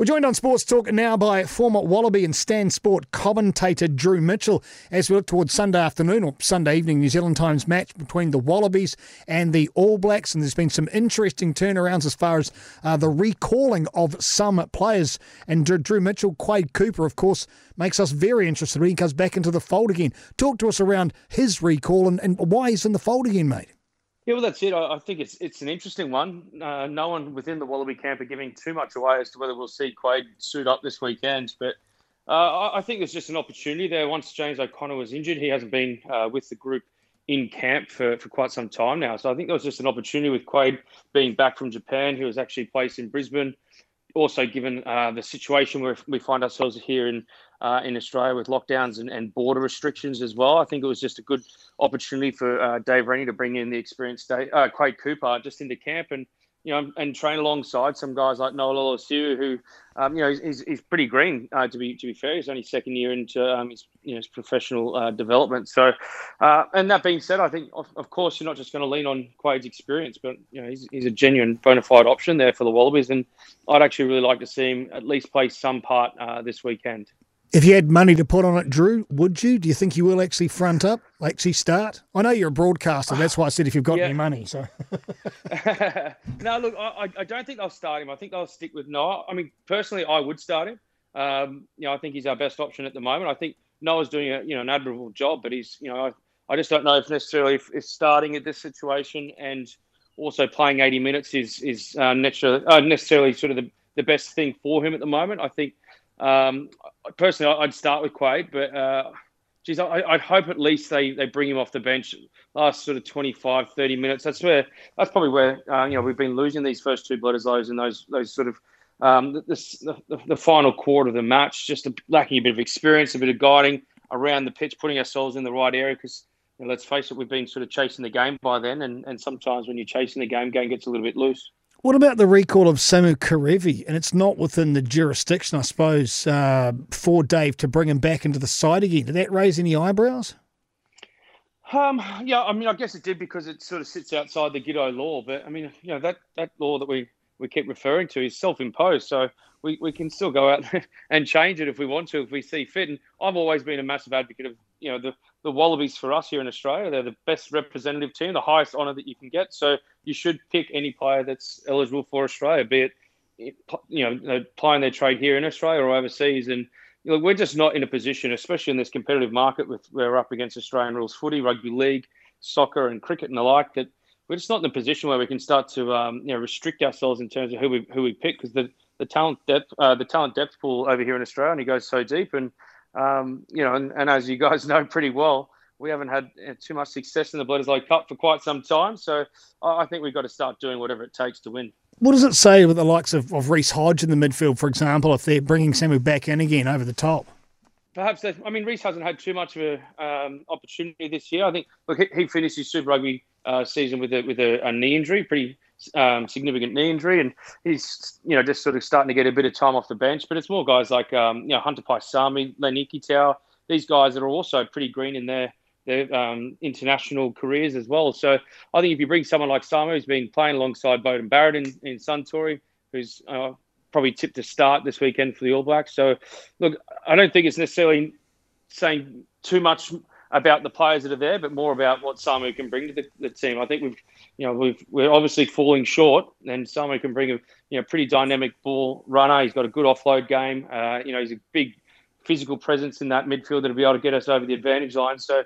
We're joined on Sports Talk now by former Wallaby and Stan Sport commentator Drew Mitchell as we look towards Sunday afternoon or Sunday evening New Zealand Times match between the Wallabies and the All Blacks. And there's been some interesting turnarounds as far as uh, the recalling of some players. And Drew Mitchell, Quade Cooper, of course, makes us very interested when he comes back into the fold again. Talk to us around his recall and, and why he's in the fold again, mate. Yeah, well, that's it. I, think it's it's an interesting one. Uh, no one within the Wallaby camp are giving too much away as to whether we'll see Quade suit up this weekend. But uh, I, I, think there's just an opportunity there. Once James O'Connor was injured, he hasn't been uh, with the group in camp for, for quite some time now. So I think there was just an opportunity with Quade being back from Japan. He was actually placed in Brisbane. Also, given uh, the situation where we find ourselves here in uh, in Australia with lockdowns and, and, border restrictions as well. I think it was just a good opportunity for uh, Dave Rennie to bring in the experienced Dave, uh, Quade Cooper just into camp and you know and train alongside some guys like Noah Lolesio, who um, you know he's, he's pretty green uh, to be to be fair. He's only second year into um, his you know his professional uh, development. So, uh, and that being said, I think of, of course you're not just going to lean on Quade's experience, but you know he's, he's a genuine bona fide option there for the Wallabies, and I'd actually really like to see him at least play some part this weekend. If you had money to put on it, Drew, would you? Do you think you will actually front up, actually start? I know you're a broadcaster. That's why I said if you've got yeah. any money. So. no, look, I, I don't think I'll start him. I think I'll stick with Noah. I mean, personally, I would start him. Um, you know, I think he's our best option at the moment. I think Noah's doing a you know an admirable job, but he's you know I, I just don't know if necessarily if, if starting at this situation and also playing 80 minutes is is uh, necessarily, uh, necessarily sort of the, the best thing for him at the moment. I think um, personally, I'd start with Quade, but uh, geez, I, would hope at least they, they bring him off the bench last sort of 25, 30 minutes. That's where that's probably where uh, you know we've been losing these first two Bledisloes and those those sort of um, the, the, the, final quarter of the match, just a, lacking a bit of experience, a bit of guiding around the pitch, putting ourselves in the right area. Because you know, let's face it, we've been sort of chasing the game by then, and, and sometimes when you're chasing the game, game gets a little bit loose. What about the recall of Samu Kerevi? And it's not within the jurisdiction, I suppose, uh, for Dave to bring him back into the side again. Did that raise any eyebrows? Um, yeah, I mean, I guess it did because it sort of sits outside the Giteau law. But I mean, you know, that, that law that we, we keep referring to is self imposed. So we, we can still go out and change it if we want to, if we see fit. And I've always been a massive advocate of, you know, the, the Wallabies for us here in Australia. They're the best representative team, the highest honour that you can get. So you should pick any player that's eligible for Australia, be it you know playing their trade here in Australia or overseas. And you know, we're just not in a position, especially in this competitive market with where we're up against Australian rules footy, rugby league, soccer, and cricket and the like. That we're just not in a position where we can start to um, you know restrict ourselves in terms of who we who we pick because the the talent depth uh, the talent depth pool over here in Australia and he goes so deep and um, you know, and, and, as you guys know pretty well, we haven't had too much success in the Bledisloe Cup for quite some time. So I think we've got to start doing whatever it takes to win. What does it say with the likes of, of Reece Hodge in the midfield, for example, if they're bringing Samu back in again over the top? Perhaps, I mean, Reece hasn't had too much of an um, opportunity this year. I think, look, he finished his Super Rugby uh, season with a with a, a knee injury, pretty um, significant knee injury, and he's you know just sort of starting to get a bit of time off the bench. But it's more guys like um, you know Hunter Paisami, Len Ikitau, these guys that are also pretty green in their their um, international careers as well. So I think if you bring someone like Samu, who's been playing alongside Beauden Barrett in, in Suntory, who's uh, probably tipped to start this weekend for the All Blacks. So look, I don't think it's necessarily saying too much about the players that are there, but more about what Samu can bring to the, the team. I think we've, you know, we've we're obviously falling short, and Samu can bring a you know pretty dynamic ball runner. He's got a good offload game. Uh, you know, he's a big physical presence in that midfield that'll be able to get us over the advantage line. So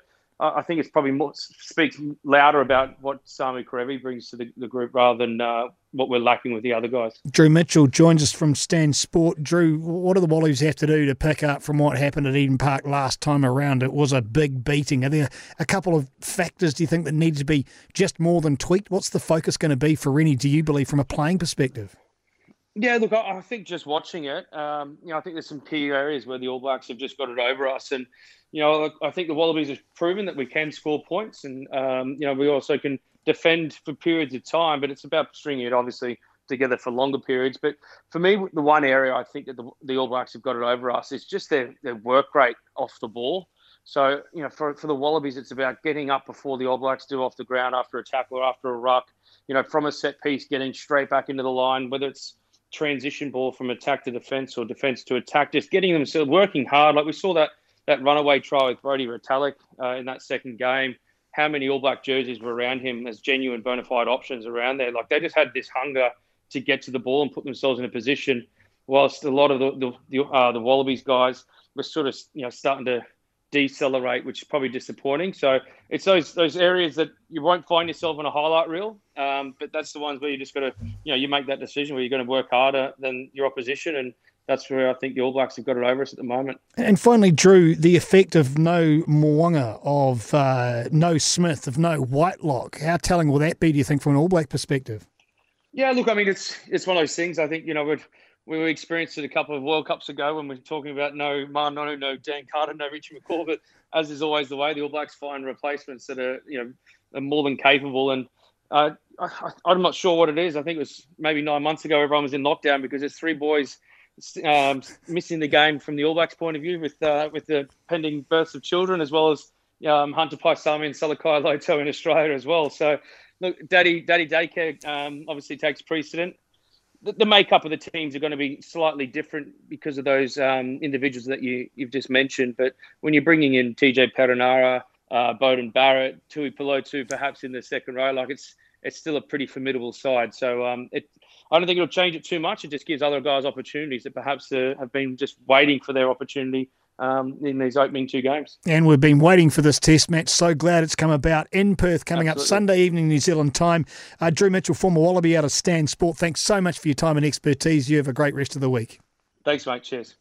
I think it's probably more speaks louder about what Samu Kerevi brings to the, the group rather than uh, what we're lacking with the other guys. Drew Mitchell joins us from Stan Sport. Drew, what do the Wallabies have to do to pick up from what happened at Eden Park last time around? It was a big beating. Are there a couple of factors do you think that need to be just more than tweaked? What's the focus going to be for Rennie, do you believe, from a playing perspective? Yeah, look, I, think just watching it, um, you know, I think there's some key areas where the All Blacks have just got it over us, and you know, I think the Wallabies have proven that we can score points, and um, you know, we also can defend for periods of time. But it's about stringing it, obviously, together for longer periods. But for me, the one area I think that the, the All Blacks have got it over us is just their their work rate off the ball. So, you know, for, for the Wallabies, it's about getting up before the All Blacks do off the ground after a tackle or after a ruck, you know, from a set piece, getting straight back into the line, whether it's transition ball from attack to defence or defence to attack, just getting themselves working hard. Like we saw that that runaway try with Brodie Retallick uh, in that second game. How many All Black jerseys were around him as genuine bona fide options around there? Like they just had this hunger to get to the ball and put themselves in a position. Whilst a lot of the the, the, uh, the Wallabies guys were sort of you know starting to decelerate, which is probably disappointing. So it's those those areas that you won't find yourself in a highlight reel, um, but that's the ones where you just got to you know you make that decision where you're going to work harder than your opposition, and that's where I think the All Blacks have got it over us at the moment. And finally, Drew, the effect of no Mo'unga, of uh, no Smith, of no Whitelock. How telling will that be? Do you think, from an All Black perspective? Yeah, look, I mean, it's it's one of those things. I think you know we've we experienced it a couple of World Cups ago when we are talking about no Marno, no Dan Carter, no Richie McCaw. But as is always the way, the All Blacks find replacements that are you know are more than capable. And uh, I, am not sure what it is. I think it was maybe nine months ago. Everyone was in lockdown because there's three boys um, missing the game from the All Blacks point of view with uh, with the pending births of children as well as um, Hunter Paisami and Salakaia-Loto in Australia as well. So look, Daddy Daddy Daycare um, obviously takes precedent the, makeup of the teams are going to be slightly different because of those um, individuals that you, you've just mentioned. But when you're bringing in TJ Perenara, uh, Beauden Barrett, Tui Pelotu, perhaps in the second row, like it's it's still a pretty formidable side. So um, it, I don't think it'll change it too much. It just gives other guys opportunities that perhaps uh, have been just waiting for their opportunity um, in these opening two games. And we've been waiting for this test match. So glad it's come about in Perth, coming Absolutely. up Sunday evening, New Zealand time. Uh, Drew Mitchell, former Wallaby out of Stan Sport. Thanks so much for your time and expertise. You have a great rest of the week. Thanks, mate. Cheers.